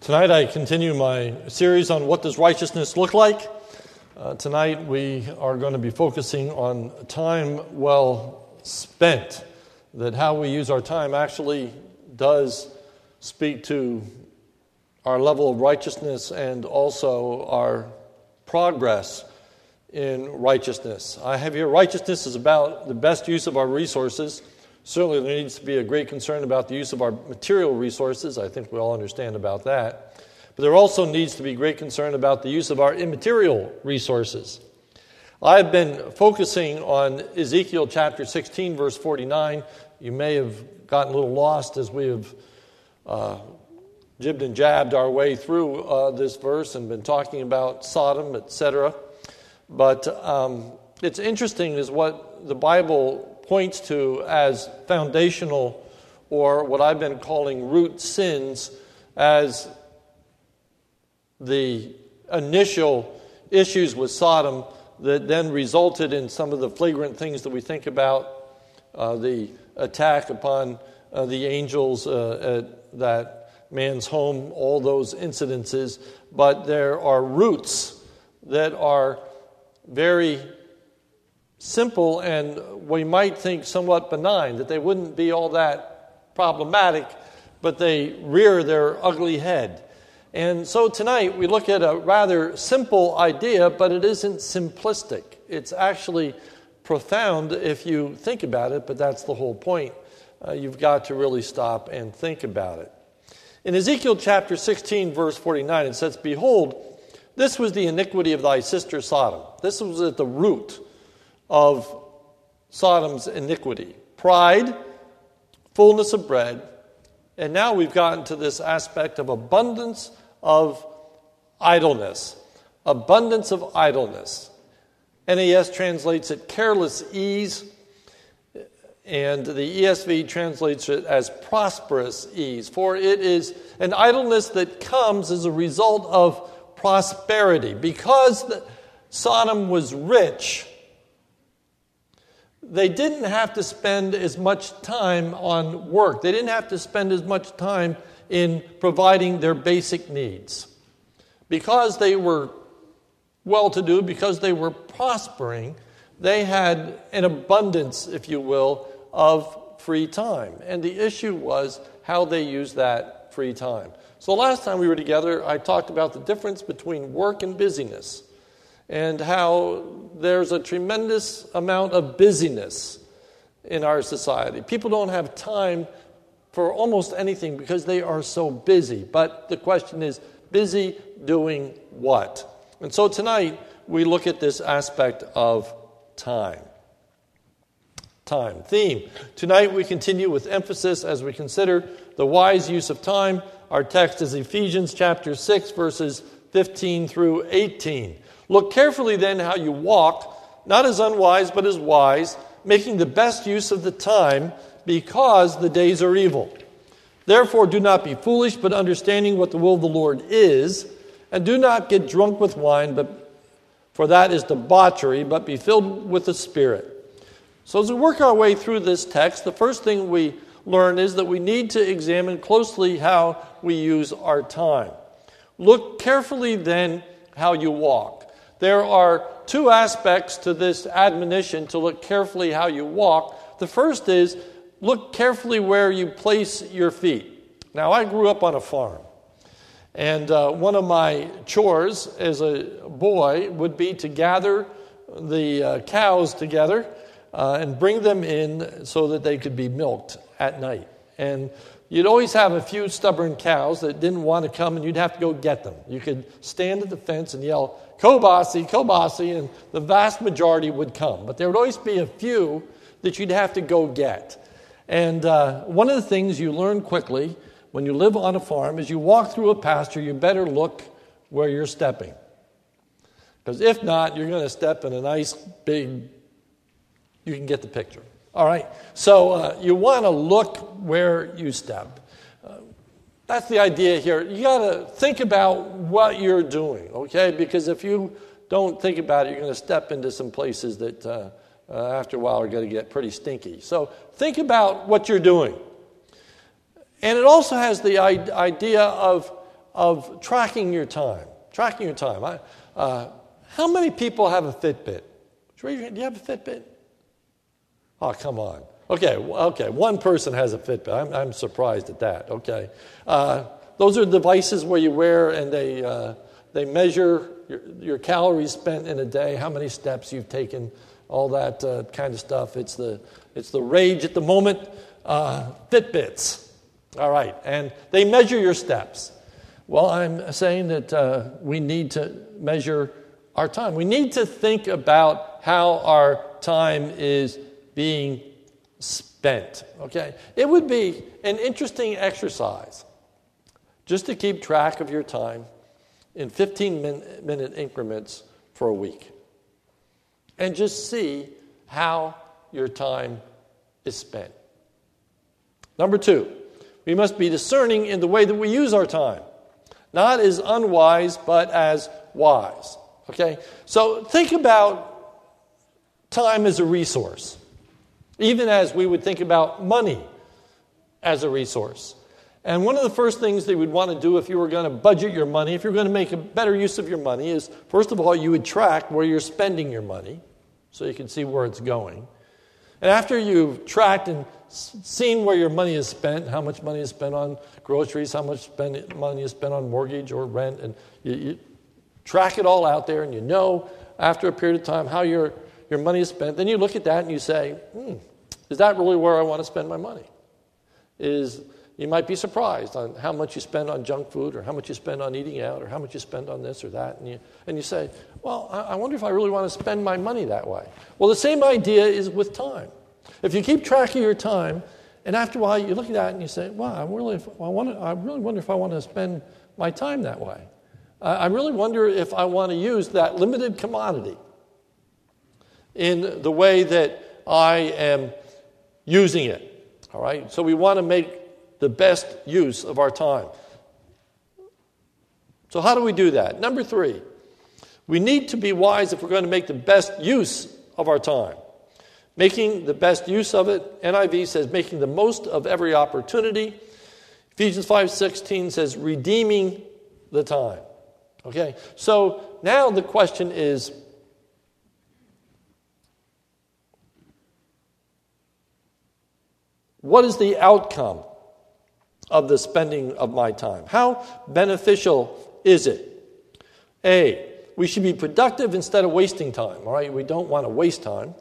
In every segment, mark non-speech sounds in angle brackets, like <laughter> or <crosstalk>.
Tonight I continue my series on what does righteousness look like. Uh, tonight we are going to be focusing on time well spent. That how we use our time actually does speak to our level of righteousness and also our progress in righteousness. I have here righteousness is about the best use of our resources. Certainly, there needs to be a great concern about the use of our material resources. I think we all understand about that. But there also needs to be great concern about the use of our immaterial resources. I've been focusing on Ezekiel chapter 16, verse 49. You may have gotten a little lost as we have uh, jibbed and jabbed our way through uh, this verse and been talking about Sodom, etc. But um, it's interesting, is what the Bible points to as foundational or what I've been calling root sins as the initial issues with Sodom that then resulted in some of the flagrant things that we think about uh, the attack upon uh, the angels uh, at that man's home, all those incidences. But there are roots that are very simple and we might think somewhat benign, that they wouldn't be all that problematic, but they rear their ugly head. And so tonight we look at a rather simple idea, but it isn't simplistic. It's actually profound if you think about it, but that's the whole point. Uh, you've got to really stop and think about it. In Ezekiel chapter 16, verse 49, it says, Behold, this was the iniquity of thy sister Sodom. This was at the root of Sodom's iniquity pride, fullness of bread, and now we've gotten to this aspect of abundance of idleness. Abundance of idleness. NAS translates it careless ease, and the ESV translates it as prosperous ease. For it is an idleness that comes as a result of prosperity. Because Sodom was rich, they didn't have to spend as much time on work. They didn't have to spend as much time in providing their basic needs. Because they were well to do, because they were prospering, they had an abundance, if you will, of free time. And the issue was how they used that free time. So, last time we were together, I talked about the difference between work and busyness and how there's a tremendous amount of busyness in our society. People don't have time for almost anything because they are so busy. But the question is busy doing what? And so tonight we look at this aspect of time. Time. Theme. Tonight we continue with emphasis as we consider the wise use of time. Our text is Ephesians chapter 6, verses 15 through 18. Look carefully then how you walk, not as unwise, but as wise, making the best use of the time, because the days are evil. Therefore, do not be foolish, but understanding what the will of the Lord is, and do not get drunk with wine, but for that is debauchery, but be filled with the Spirit. So, as we work our way through this text, the first thing we learn is that we need to examine closely how we use our time. Look carefully then how you walk. There are two aspects to this admonition to look carefully how you walk. The first is look carefully where you place your feet. Now, I grew up on a farm, and uh, one of my chores as a boy would be to gather the uh, cows together uh, and bring them in so that they could be milked at night. And you'd always have a few stubborn cows that didn't want to come, and you'd have to go get them. You could stand at the fence and yell, Kobasi, Kobasi, and the vast majority would come. But there would always be a few that you'd have to go get. And uh, one of the things you learn quickly when you live on a farm is you walk through a pasture, you better look where you're stepping. Because if not, you're going to step in a nice big, you can get the picture. All right? So uh, you want to look where you step. That's the idea here. You got to think about what you're doing, okay? Because if you don't think about it, you're going to step into some places that uh, uh, after a while are going to get pretty stinky. So think about what you're doing. And it also has the idea of of tracking your time. Tracking your time. I, uh, how many people have a Fitbit? Do you have a Fitbit? Oh, come on. Okay, okay. One person has a Fitbit. I'm, I'm surprised at that. Okay. Uh, those are devices where you wear and they, uh, they measure your, your, calories spent in a day, how many steps you've taken, all that uh, kind of stuff. It's the, it's the rage at the moment. Uh, Fitbits. All right. And they measure your steps. Well, I'm saying that uh, we need to measure our time. We need to think about how our time is being spent. Okay? It would be an interesting exercise just to keep track of your time in 15 minute increments for a week and just see how your time is spent. Number two, we must be discerning in the way that we use our time, not as unwise, but as wise. Okay? So think about time as a resource, even as we would think about money as a resource. And one of the first things that you would want to do if you were going to budget your money, if you're going to make a better use of your money, is first of all, you would track where you're spending your money so you can see where it's going. And after you've tracked and seen where your money is spent, how much money is spent on groceries, how much spend, money is spent on mortgage or rent, and you, you track it all out there, and you know after a period of time how your, your money is spent, then you look at that and you say, hmm, is that really where I want to spend my money? Is you might be surprised on how much you spend on junk food or how much you spend on eating out or how much you spend on this or that. And you, and you say, well, I, I wonder if I really want to spend my money that way. Well, the same idea is with time. If you keep track of your time, and after a while you look at that and you say, wow, I really, I, want to, I really wonder if I want to spend my time that way. I really wonder if I want to use that limited commodity in the way that I am using it. All right? So we want to make the best use of our time. So, how do we do that? Number three, we need to be wise if we're going to make the best use of our time. Making the best use of it, NIV says making the most of every opportunity. Ephesians 5:16 says redeeming the time. Okay? So now the question is what is the outcome of the spending of my time? How beneficial is it? A, we should be productive instead of wasting time, all right? We don't want to waste time.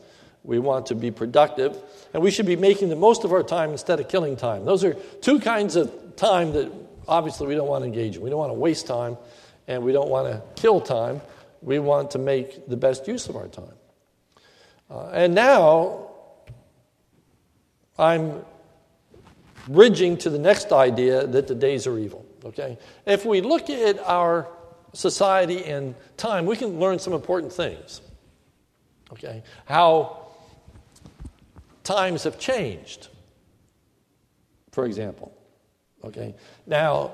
We want to be productive, and we should be making the most of our time instead of killing time. Those are two kinds of time that obviously we don't want to engage in. We don't want to waste time, and we don't want to kill time. We want to make the best use of our time. Uh, and now, I'm bridging to the next idea that the days are evil. Okay? If we look at our society and time, we can learn some important things. Okay? How times have changed, for example. Okay? Now,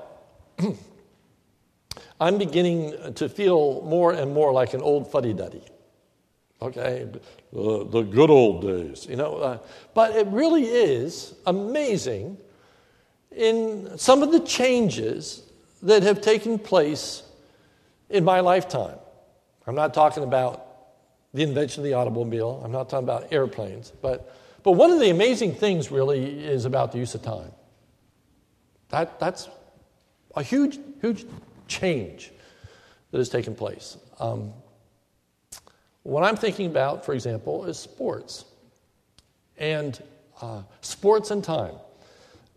<clears throat> I'm beginning to feel more and more like an old fuddy duddy. Okay? The, the good old days, you know. Uh, but it really is amazing in some of the changes that have taken place in my lifetime. I'm not talking about the invention of the automobile, I'm not talking about airplanes, but, but one of the amazing things really is about the use of time. That, that's a huge, huge change that has taken place. Um, what I'm thinking about, for example, is sports. And uh, sports and time.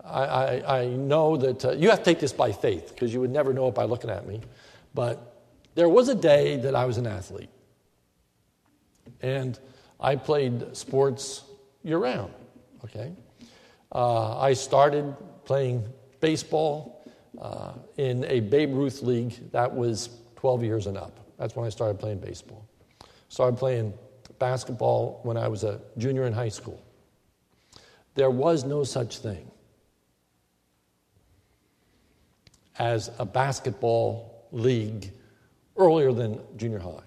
I, I, I know that uh, you have to take this by faith because you would never know it by looking at me. But there was a day that I was an athlete. And I played sports year round, okay? Uh, I started playing baseball uh, in a Babe Ruth league that was 12 years and up. That's when I started playing baseball. Started playing basketball when I was a junior in high school. There was no such thing as a basketball league earlier than junior high.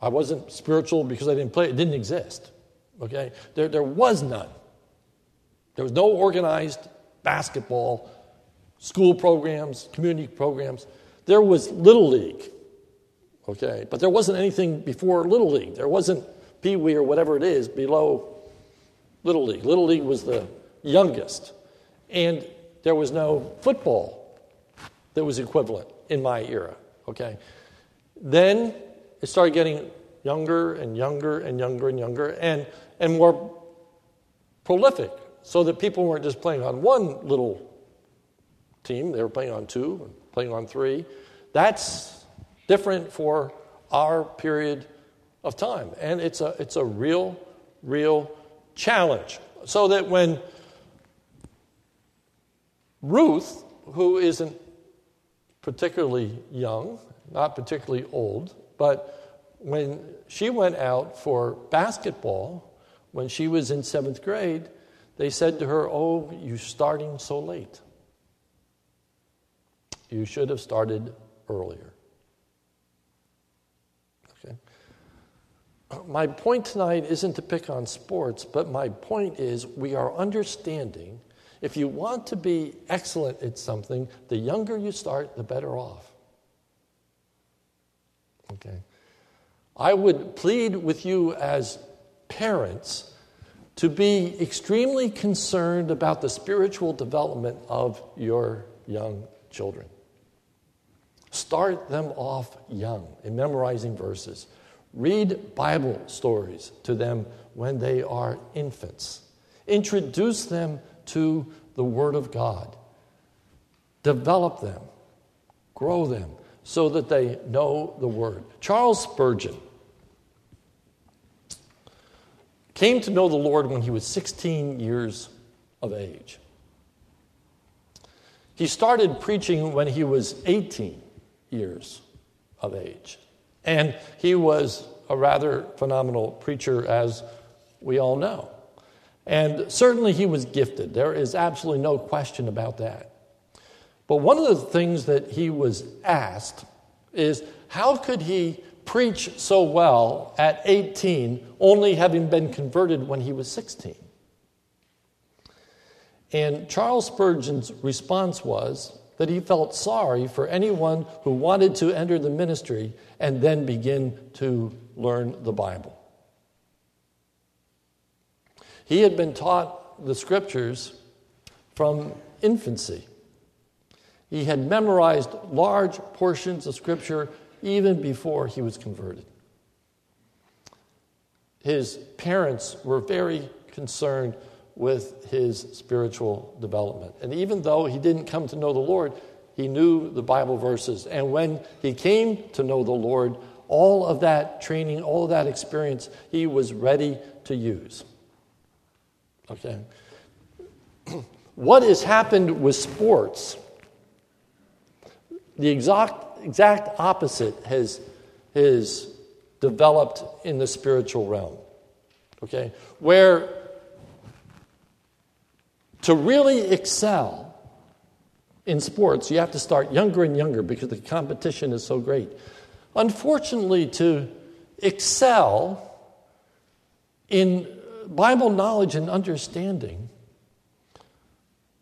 I wasn't spiritual because I didn't play, it didn't exist. Okay? There, there was none. There was no organized basketball school programs, community programs. There was Little League, okay? But there wasn't anything before Little League. There wasn't Pee Wee or whatever it is below Little League. Little League was the youngest. And there was no football that was equivalent in my era, okay? Then it started getting younger and younger and younger and younger and, and more prolific so that people weren't just playing on one little team, they were playing on two, playing on three. That's different for our period of time. And it's a, it's a real, real challenge. So that when Ruth, who isn't particularly young, not particularly old, but when she went out for basketball, when she was in seventh grade, they said to her, Oh, you're starting so late. You should have started earlier. Okay. My point tonight isn't to pick on sports, but my point is we are understanding if you want to be excellent at something, the younger you start, the better off. Okay. I would plead with you as parents to be extremely concerned about the spiritual development of your young children. Start them off young in memorizing verses. Read Bible stories to them when they are infants. Introduce them to the Word of God. Develop them, grow them, so that they know the Word. Charles Spurgeon came to know the Lord when he was 16 years of age. He started preaching when he was 18 years of age. And he was a rather phenomenal preacher, as we all know. And certainly he was gifted. There is absolutely no question about that. But one of the things that he was asked is how could he preach so well at 18, only having been converted when he was 16? And Charles Spurgeon's response was that he felt sorry for anyone who wanted to enter the ministry and then begin to learn the Bible. He had been taught the scriptures from infancy. He had memorized large portions of scripture even before he was converted. His parents were very concerned with his spiritual development. And even though he didn't come to know the Lord, he knew the Bible verses. And when he came to know the Lord, all of that training, all of that experience, he was ready to use. Okay? <clears throat> what has happened with sports? The exact, exact opposite has, has developed in the spiritual realm. Okay? Where to really excel in sports, you have to start younger and younger because the competition is so great. Unfortunately, to excel in Bible knowledge and understanding,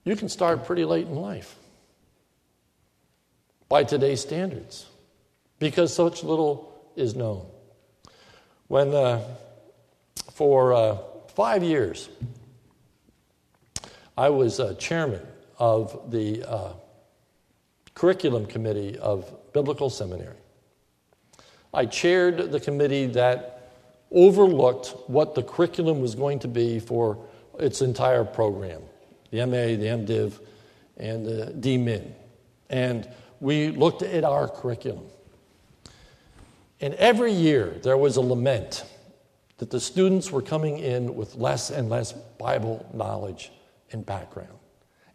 you can start pretty late in life by today's standards because such little is known. When, uh, for uh, five years, I was uh, chairman of the uh, curriculum committee of Biblical Seminary. I chaired the committee that overlooked what the curriculum was going to be for its entire program the MA, the MDiv, and the DMin. And we looked at our curriculum. And every year there was a lament that the students were coming in with less and less Bible knowledge and background.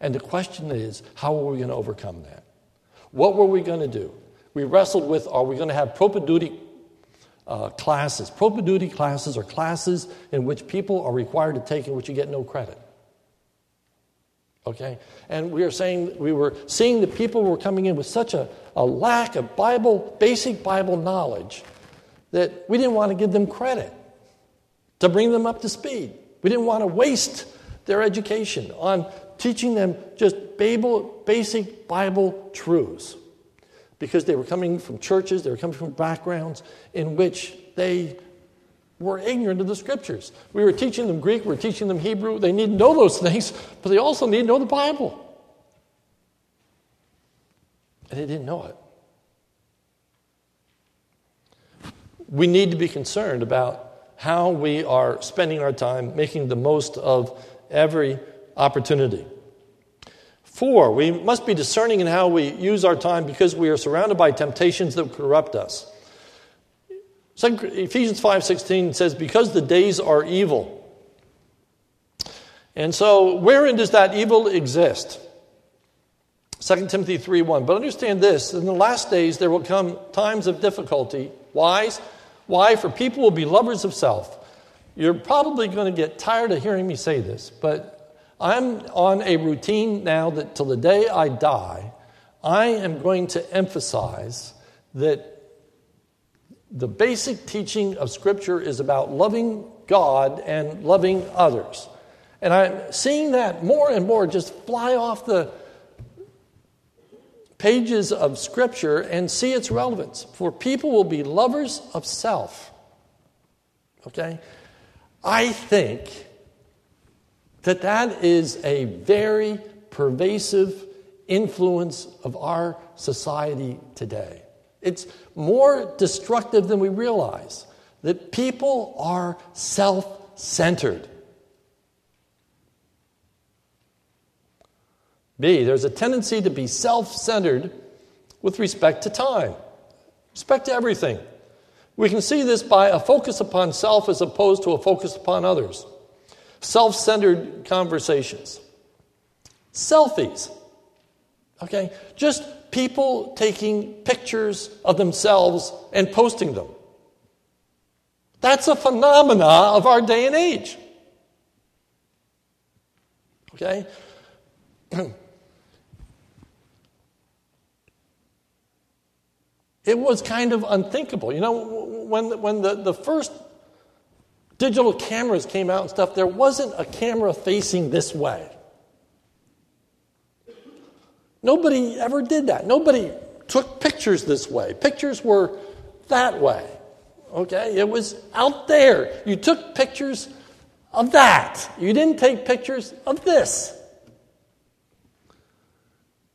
And the question is, how are we going to overcome that? What were we going to do? We wrestled with are we going to have propedeutic uh, classes? Propedeutic classes are classes in which people are required to take in which you get no credit. Okay? And we were saying, we were seeing that people were coming in with such a, a lack of Bible, basic Bible knowledge, that we didn't want to give them credit to bring them up to speed. We didn't want to waste their education on teaching them just basic Bible truths because they were coming from churches, they were coming from backgrounds in which they were ignorant of the scriptures. We were teaching them Greek, we were teaching them Hebrew. They need to know those things, but they also need to know the Bible. And they didn't know it. We need to be concerned about how we are spending our time making the most of every opportunity. Four, we must be discerning in how we use our time because we are surrounded by temptations that corrupt us. Ephesians 5:16 says because the days are evil. And so wherein does that evil exist? 2 Timothy 3:1. But understand this, in the last days there will come times of difficulty. Why? Why? For people will be lovers of self. You're probably going to get tired of hearing me say this, but I'm on a routine now that till the day I die, I am going to emphasize that the basic teaching of Scripture is about loving God and loving others. And I'm seeing that more and more just fly off the pages of Scripture and see its relevance. For people will be lovers of self. Okay? I think that that is a very pervasive influence of our society today. It's more destructive than we realize. That people are self centered. B, there's a tendency to be self centered with respect to time, respect to everything. We can see this by a focus upon self as opposed to a focus upon others. Self centered conversations. Selfies. Okay? Just people taking pictures of themselves and posting them. That's a phenomena of our day and age. Okay? <clears throat> it was kind of unthinkable. You know, when, when the, the first digital cameras came out and stuff, there wasn't a camera facing this way. Nobody ever did that. Nobody took pictures this way. Pictures were that way. Okay? It was out there. You took pictures of that. You didn't take pictures of this.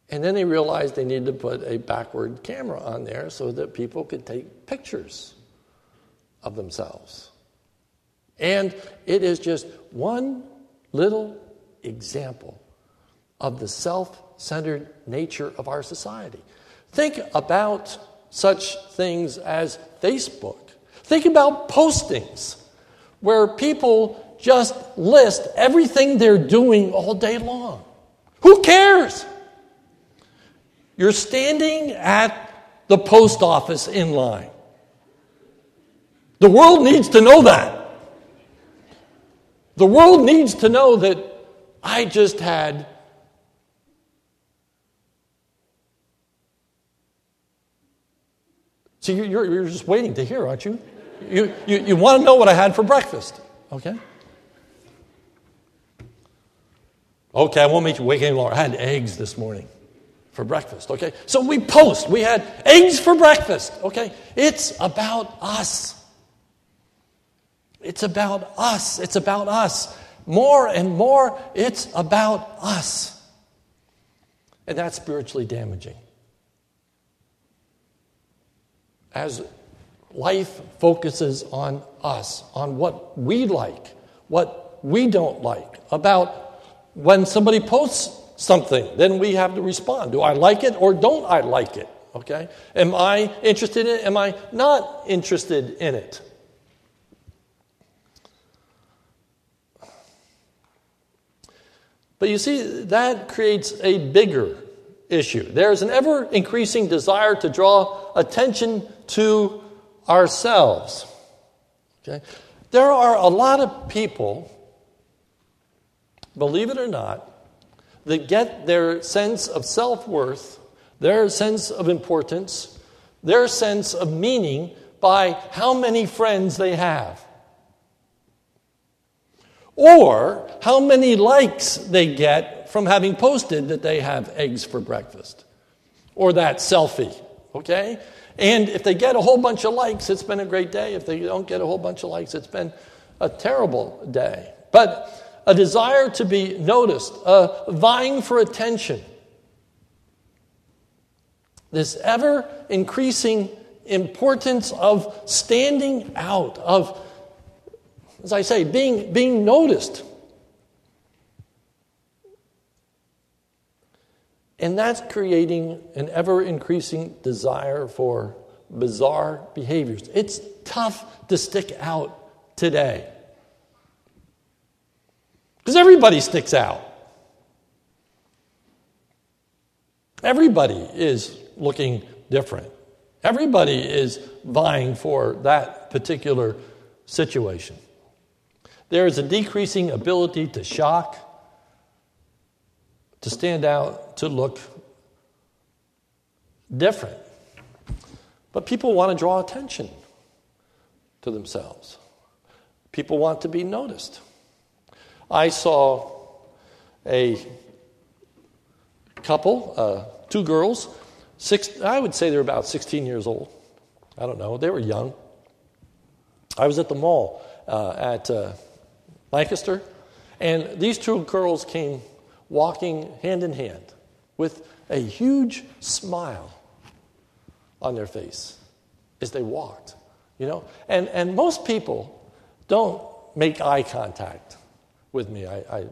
And then they realized they needed to put a backward camera on there so that people could take pictures of themselves. And it is just one little example of the self centered nature of our society. Think about such things as Facebook. Think about postings where people just list everything they're doing all day long. Who cares? You're standing at the post office in line. The world needs to know that. The world needs to know that I just had See, you're, you're just waiting to hear, aren't you? You, you, you want to know what I had for breakfast, okay? Okay, I won't make you wait any longer. I had eggs this morning for breakfast, okay? So we post, we had eggs for breakfast, okay? It's about us. It's about us. It's about us. More and more, it's about us. And that's spiritually damaging. as life focuses on us, on what we like, what we don't like, about when somebody posts something, then we have to respond. Do I like it or don't I like it? Okay? Am I interested in it? Am I not interested in it? But you see, that creates a bigger issue. There's an ever increasing desire to draw attention to ourselves. Okay? There are a lot of people, believe it or not, that get their sense of self worth, their sense of importance, their sense of meaning by how many friends they have. Or how many likes they get from having posted that they have eggs for breakfast or that selfie, okay? And if they get a whole bunch of likes, it's been a great day. If they don't get a whole bunch of likes, it's been a terrible day. But a desire to be noticed, a vying for attention, this ever increasing importance of standing out, of, as I say, being, being noticed. And that's creating an ever increasing desire for bizarre behaviors. It's tough to stick out today. Because everybody sticks out. Everybody is looking different. Everybody is vying for that particular situation. There is a decreasing ability to shock, to stand out, to look different. But people want to draw attention to themselves. People want to be noticed. I saw a couple, uh, two girls, six, I would say they're about 16 years old. I don't know, they were young. I was at the mall uh, at uh, Lancaster, and these two girls came walking hand in hand with a huge smile on their face as they walked, you know? And, and most people don't make eye contact with me I, I,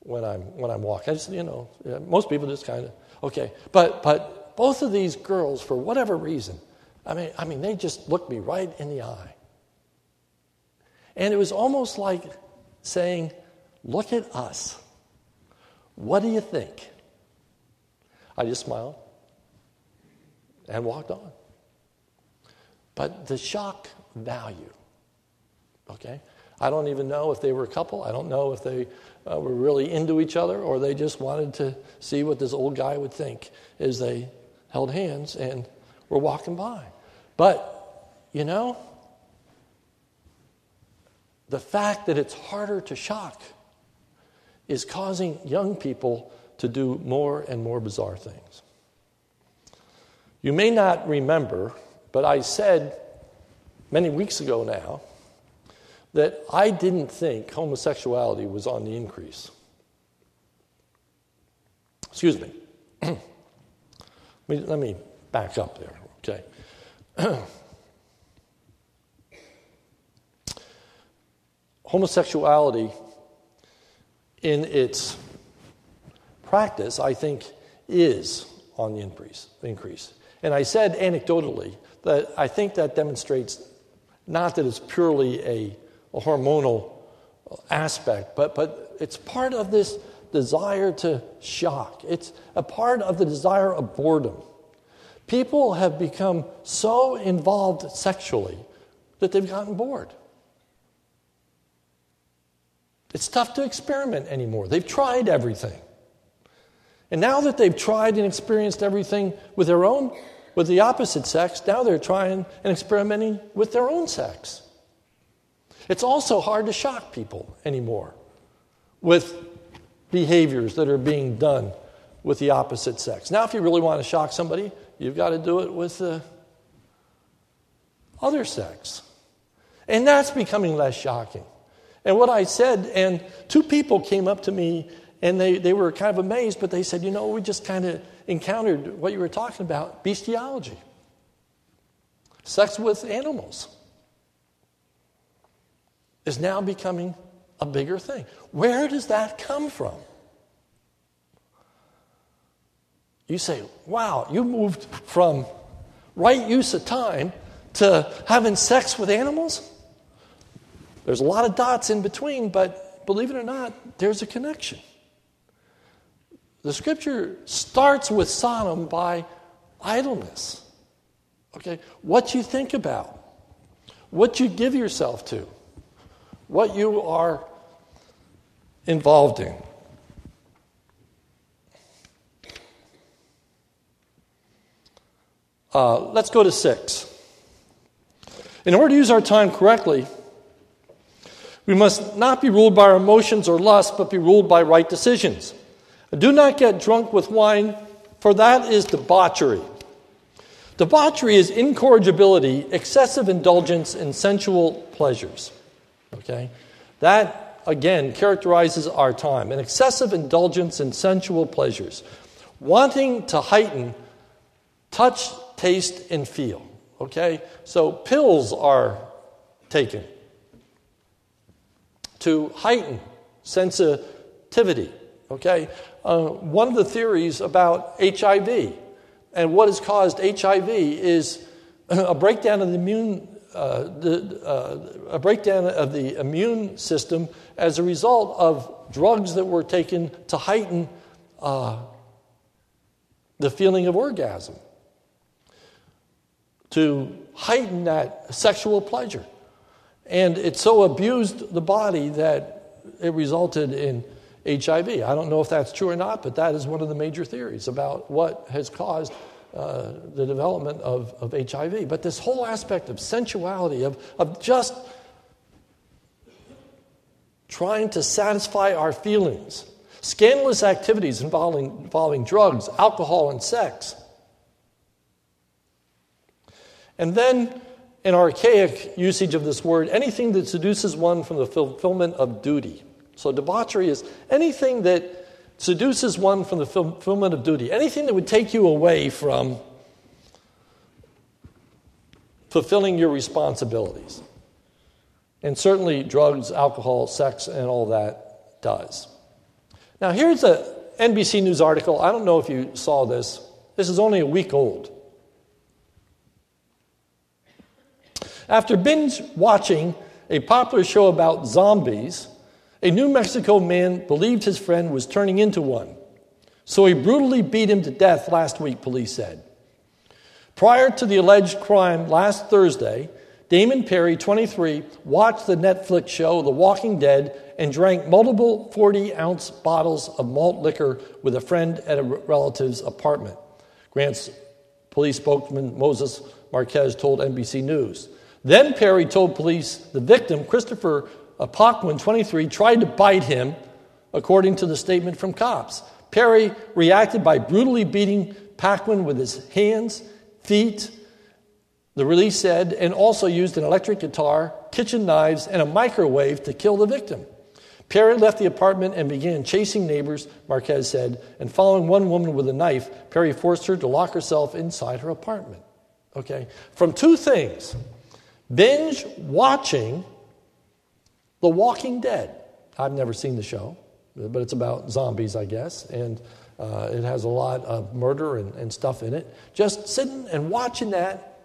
when, I'm, when I'm walking. I just, you know, most people just kind of, okay. But, but both of these girls, for whatever reason, I mean, I mean, they just looked me right in the eye. And it was almost like saying, Look at us. What do you think? I just smiled and walked on. But the shock value, okay? I don't even know if they were a couple. I don't know if they uh, were really into each other or they just wanted to see what this old guy would think as they held hands and were walking by. But, you know, the fact that it's harder to shock is causing young people to do more and more bizarre things. You may not remember, but I said many weeks ago now that I didn't think homosexuality was on the increase. Excuse me. <clears throat> let, me back up there, okay? <clears throat> Homosexuality, in its practice, I think, is on the increase. increase. And I said anecdotally that I think that demonstrates not that it's purely a hormonal uh, aspect, but, but it's part of this desire to shock. It's a part of the desire of boredom. People have become so involved sexually that they've gotten bored. It's tough to experiment anymore. They've tried everything. And now that they've tried and experienced everything with their own, with the opposite sex, now they're trying and experimenting with their own sex. It's also hard to shock people anymore with behaviors that are being done with the opposite sex. Now, if you really want to shock somebody, you've got to do it with the other sex. And that's becoming less shocking. And what I said, and two people came up to me and they, they were kind of amazed, but they said, you know, we just kind of encountered what you were talking about bestiality, sex with animals is now becoming a bigger thing. Where does that come from? You say, wow, you moved from right use of time to having sex with animals? There's a lot of dots in between, but believe it or not, there's a connection. The scripture starts with Sodom by idleness. Okay? What you think about, what you give yourself to what you are involved in. Uh, let's go to six. In order to use our time correctly, we must not be ruled by our emotions or lust, but be ruled by right decisions. Do not get drunk with wine, for that is debauchery. Debauchery is incorrigibility, excessive indulgence in sensual pleasures. Okay? That, again, characterizes our time an excessive indulgence in sensual pleasures, wanting to heighten touch, taste, and feel. Okay? So pills are taken to heighten sensitivity. Okay? Uh, one of the theories about HIV and what has caused HIV is <clears throat> a breakdown of the immune, uh, the, uh, a breakdown of the immune system as a result of drugs that were taken to heighten uh, the feeling of orgasm, to heighten that sexual pleasure. And it so abused the body that it resulted in HIV. I don't know if that's true or not, but that is one of the major theories about what has caused uh, the development of, of HIV. But this whole aspect of sensuality, of, of just trying to satisfy our feelings, scandalous activities involving, involving drugs, alcohol, and sex. And then, an archaic usage of this word, anything that seduces one from the fulfillment of duty. So, debauchery is anything that seduces one from the fulfillment of duty, anything that would take you away from fulfilling your responsibilities. And certainly, drugs, alcohol, sex, and all that does. Now, here's a NBC News article. I don't know if you saw this. This is only a week old. After binge watching a popular show about zombies, a New Mexico man believed his friend was turning into one, so he brutally beat him to death last week, police said. Prior to the alleged crime last Thursday, Damon Perry, 23, watched the Netflix show The Walking Dead and drank multiple 40 ounce bottles of malt liquor with a friend at a relative's apartment. Grants police spokesman Moses Marquez told NBC News. Then Perry told police the victim, Christopher Paquin, 23, tried to bite him, according to the statement from cops. Perry reacted by brutally beating Paquin with his hands, feet, the release said, and also used an electric guitar, kitchen knives, and a microwave to kill the victim. Perry left the apartment and began chasing neighbors, Marquez said, and following one woman with a knife, Perry forced her to lock herself inside her apartment. Okay? From two things binge watching the Walking Dead. I've never seen the show, but it's about zombies, I guess, and uh, it has a lot of murder and, and stuff in it. Just sitting and watching that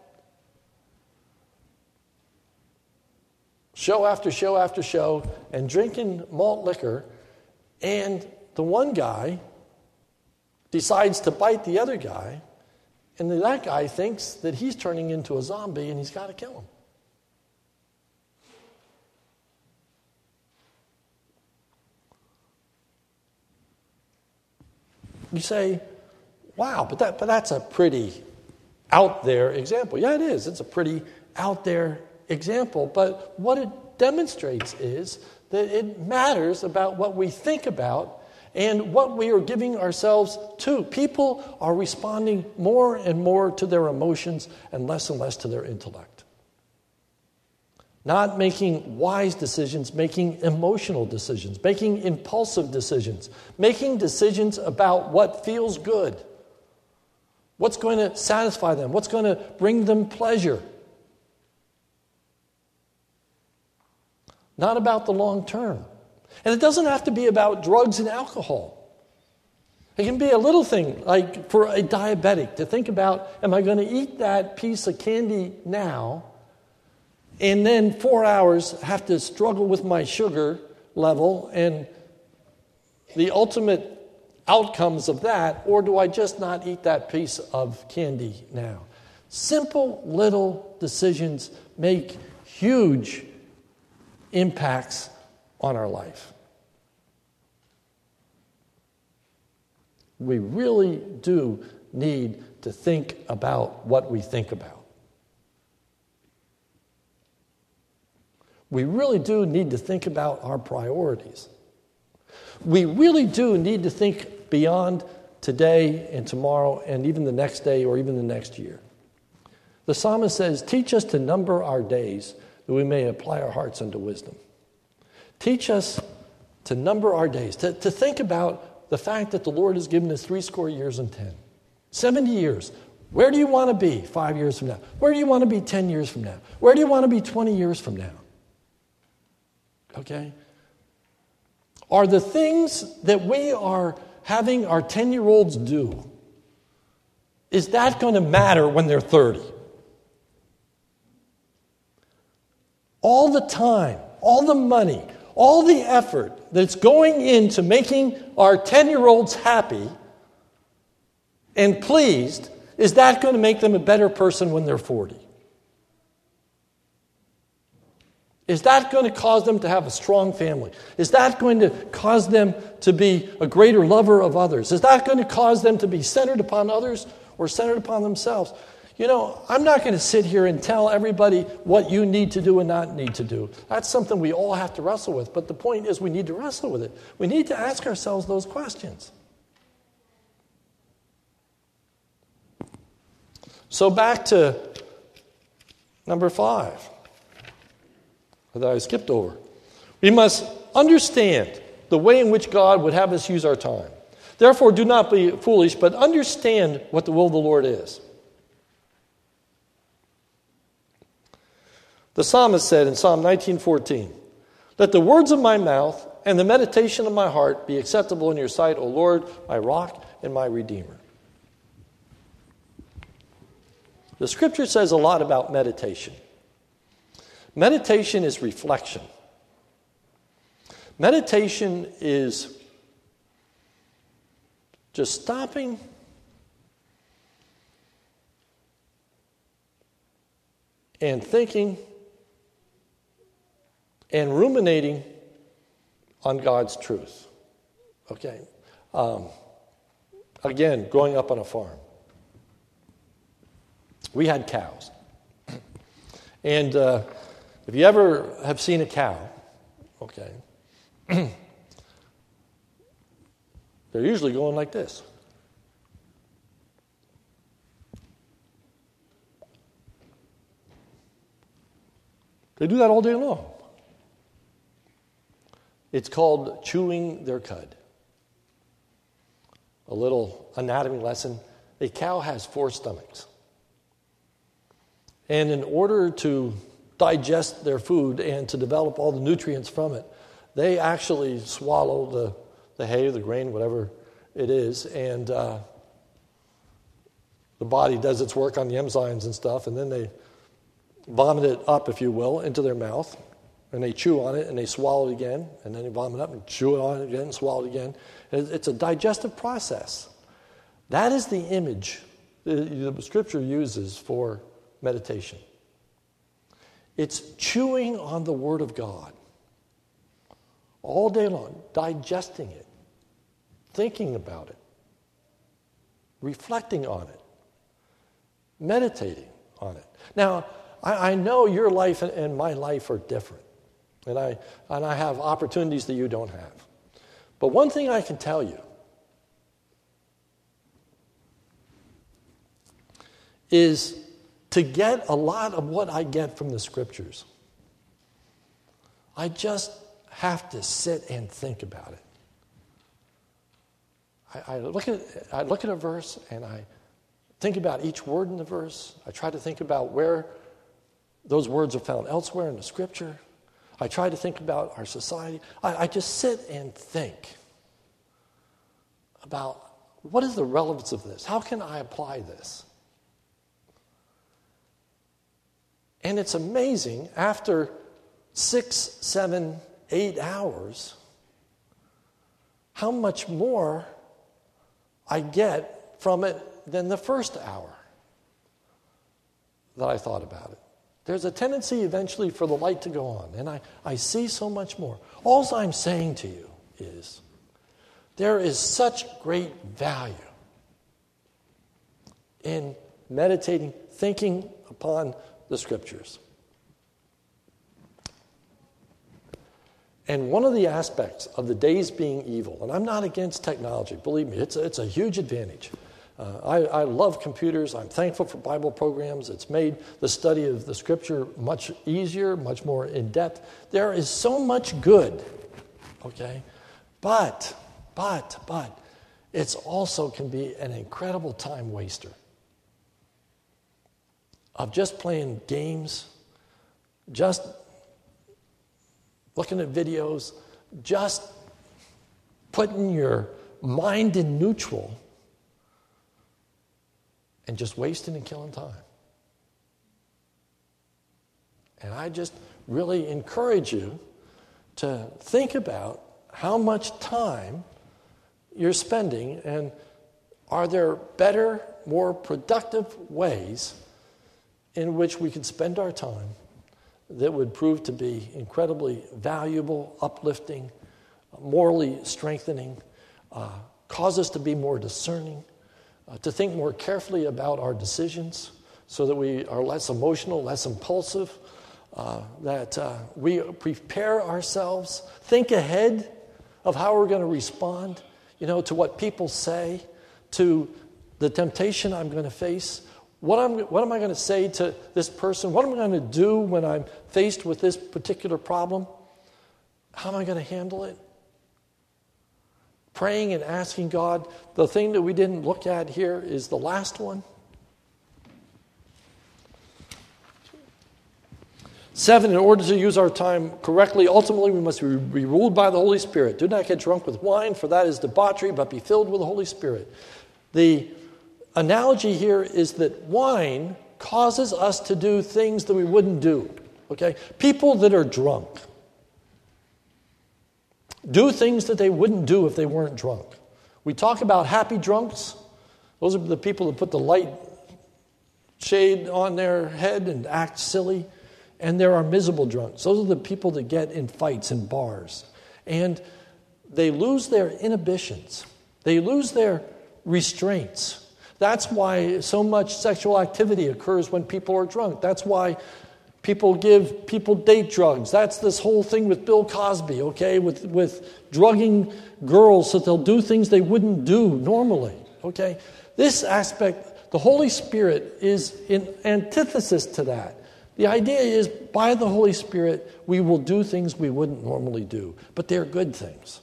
show after show after show and drinking malt liquor, and the one guy decides to bite the other guy, and that guy thinks that he's turning into a zombie and he's got to kill him. You say, wow, but, that, but that's a pretty out there example. Yeah, it is. It's a pretty out there example. But what it demonstrates is that it matters about what we think about and what we are giving ourselves to. People are responding more and more to their emotions and less and less to their intellect not making wise decisions, making emotional decisions, making impulsive decisions, making decisions about what feels good, what's going to satisfy them, what's going to bring them pleasure. Not about the long term. And it doesn't have to be about drugs and alcohol. It can be a little thing, like for a diabetic, to think about am I going to eat that piece of candy now? And then four hours have to struggle with my sugar level and the ultimate outcomes of that, or do I just not eat that piece of candy now? Simple little decisions make huge impacts on our life. We really do need to think about what we think about. We really do need to think about our priorities. We really do need to think beyond today and tomorrow and even the next day or even the next year. The psalmist says, Teach us to number our days that we may apply our hearts unto wisdom. Teach us to number our days, to, to think about the fact that the Lord has given us three score years and ten, 70 years. Where do you want to be five years from now? Where do you want to be 10 years from now? Where do you want to be 20 years from now? Okay? Are the things that we are having our 10 year olds do, is that going to matter when they're 30? All the time, all the money, all the effort that's going into making our 10 year olds happy and pleased, is that going to make them a better person when they're 40? Is that going to cause them to have a strong family? Is that going to cause them to be a greater lover of others? Is that going to cause them to be centered upon others or centered upon themselves? You know, I'm not going to sit here and tell everybody what you need to do and not need to do. That's something we all have to wrestle with. But the point is, we need to wrestle with it. We need to ask ourselves those questions. So, back to number five that I skipped over. We must understand the way in which God would have us use our time. Therefore, do not be foolish, but understand what the will of the Lord is. The psalmist said in Psalm 19:14, "Let the words of my mouth and the meditation of my heart be acceptable in your sight, O Lord, my rock and my redeemer." The scripture says a lot about meditation. Meditation is reflection. Meditation is just stopping and thinking and ruminating on God's truth. Okay? Um, again, growing up on a farm we had cows. <clears throat> And uh, if you ever have seen a cow, okay, <clears throat> they're usually going like this. They do that all day long. It's called chewing their cud. A little anatomy lesson. A cow has four stomachs. And in order to digest their food and to develop all the nutrients from it, they actually swallow the, the hay, the grain, whatever it is, and uh, the body does its work on the enzymes and stuff, and then they vomit it up, if you will, into their mouth, and they chew on it and they swallow it again, and then they vomit up and chew it on it again and swallow it again. It's a digestive process. That is the image the scripture uses for meditation. It's chewing on the Word of God all day long, digesting it, thinking about it, reflecting on it, meditating on it. Now, I, I know your life and, and my life are different, and I, and I have opportunities that you don't have. But one thing I can tell you is to get a lot of what I get from the scriptures. I just have to sit and think about it. I, I, look at, I look at a verse and I think about each word in the verse. I try to think about where those words are found elsewhere in the scripture. I try to think about our society. I, I just sit and think about what is the relevance of this? How can I apply this? And it's amazing, after six, seven, eight hours, how much more I get from it than the first hour that I thought about it. There's a tendency eventually for the light to go on, and I, I see so much more. All I'm saying to you is there is such great value in meditating, thinking upon the scriptures. And one of the aspects of the days being evil, and I'm not against technology, believe me, it's a, it's a huge advantage. Uh, I, I love computers. I'm thankful for Bible programs. It's made the study of the scripture much easier, much more in depth. There is so much good, okay? But, but, but, it's also can be an incredible time waster of just playing games, just looking at videos, just putting your mind in neutral and just wasting and killing time. And I just really encourage you to think about how much time you're spending and are there better, more productive ways in which we could spend our time that would prove to be incredibly valuable, uplifting, morally strengthening, uh, cause us to be more discerning, uh, to think more carefully about our decisions so that we are less emotional, less impulsive, uh, that uh, we prepare ourselves, think ahead of how we're going to respond, you know, to what people say, to the temptation I'm going to face. What, I'm, what am I going to say to this person? What am I going to do when I'm faced with this particular problem? How am I going to handle it? praying and asking God. The thing that we didn't look at here is the last one. Seven, in order to use our time correctly, ultimately we must be ruled by the Holy Spirit. Do not get drunk with wine, for that is debauchery, but be filled with the Holy Spirit. The analogy here is that wine causes us to do things that we wouldn't do. Okay? People that are drunk do things that they wouldn't do if they weren't drunk. We talk about happy drunks. Those are the people that put the light shade on their head and act silly. And there are miserable drunks. Those are the people that get in fights in bars. And they lose their inhibitions, they lose their restraints. That's why so much sexual activity occurs when people are drunk. That's why People give people date drugs. That's this whole thing with Bill Cosby, okay, with, with drugging girls so they'll do things they wouldn't do normally, okay? This aspect, the Holy Spirit is in antithesis to that. The idea is by the Holy Spirit, we will do things we wouldn't normally do, but they're good things.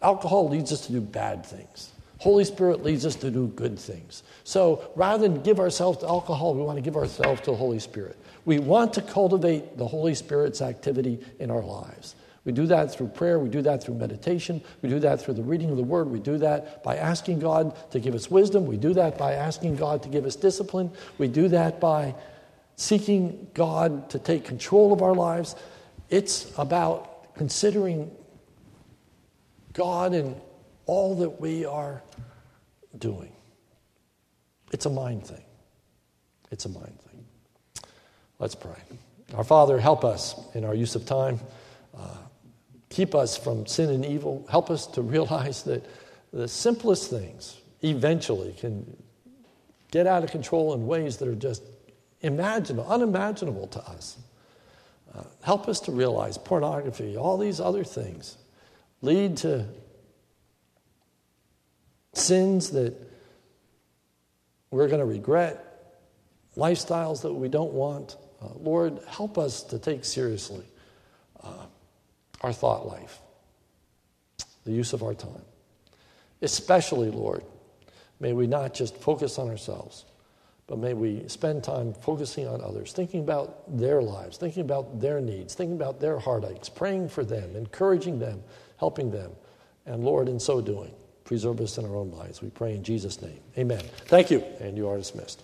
Alcohol leads us to do bad things. Holy Spirit leads us to do good things. So rather than give ourselves to alcohol, we want to give ourselves to the Holy Spirit. We want to cultivate the Holy Spirit's activity in our lives. We do that through prayer, we do that through meditation, we do that through the reading of the Word, we do that by asking God to give us wisdom, we do that by asking God to give us discipline, we do that by seeking God to take control of our lives. It's about considering God and all that we are doing. It's a mind thing. It's a mind thing. Let's pray. Our Father, help us in our use of time. Uh, keep us from sin and evil. Help us to <laughs> realize that the simplest things eventually can get out of control in ways that are just imaginable, unimaginable to us. Uh, help us to realize pornography, all these other things lead to sins that we're going to regret, lifestyles that we don't want. Uh, Lord, help us to take seriously uh, our thought life, the use of our time. Especially, Lord, may we not just focus on ourselves, but may we spend time focusing on others, thinking about their lives, thinking about their needs, thinking about their heartaches, praying for them, encouraging them, helping them. And Lord, in so doing, preserve us in our own lives. We pray in Jesus' name. Amen. Thank you, and you are dismissed.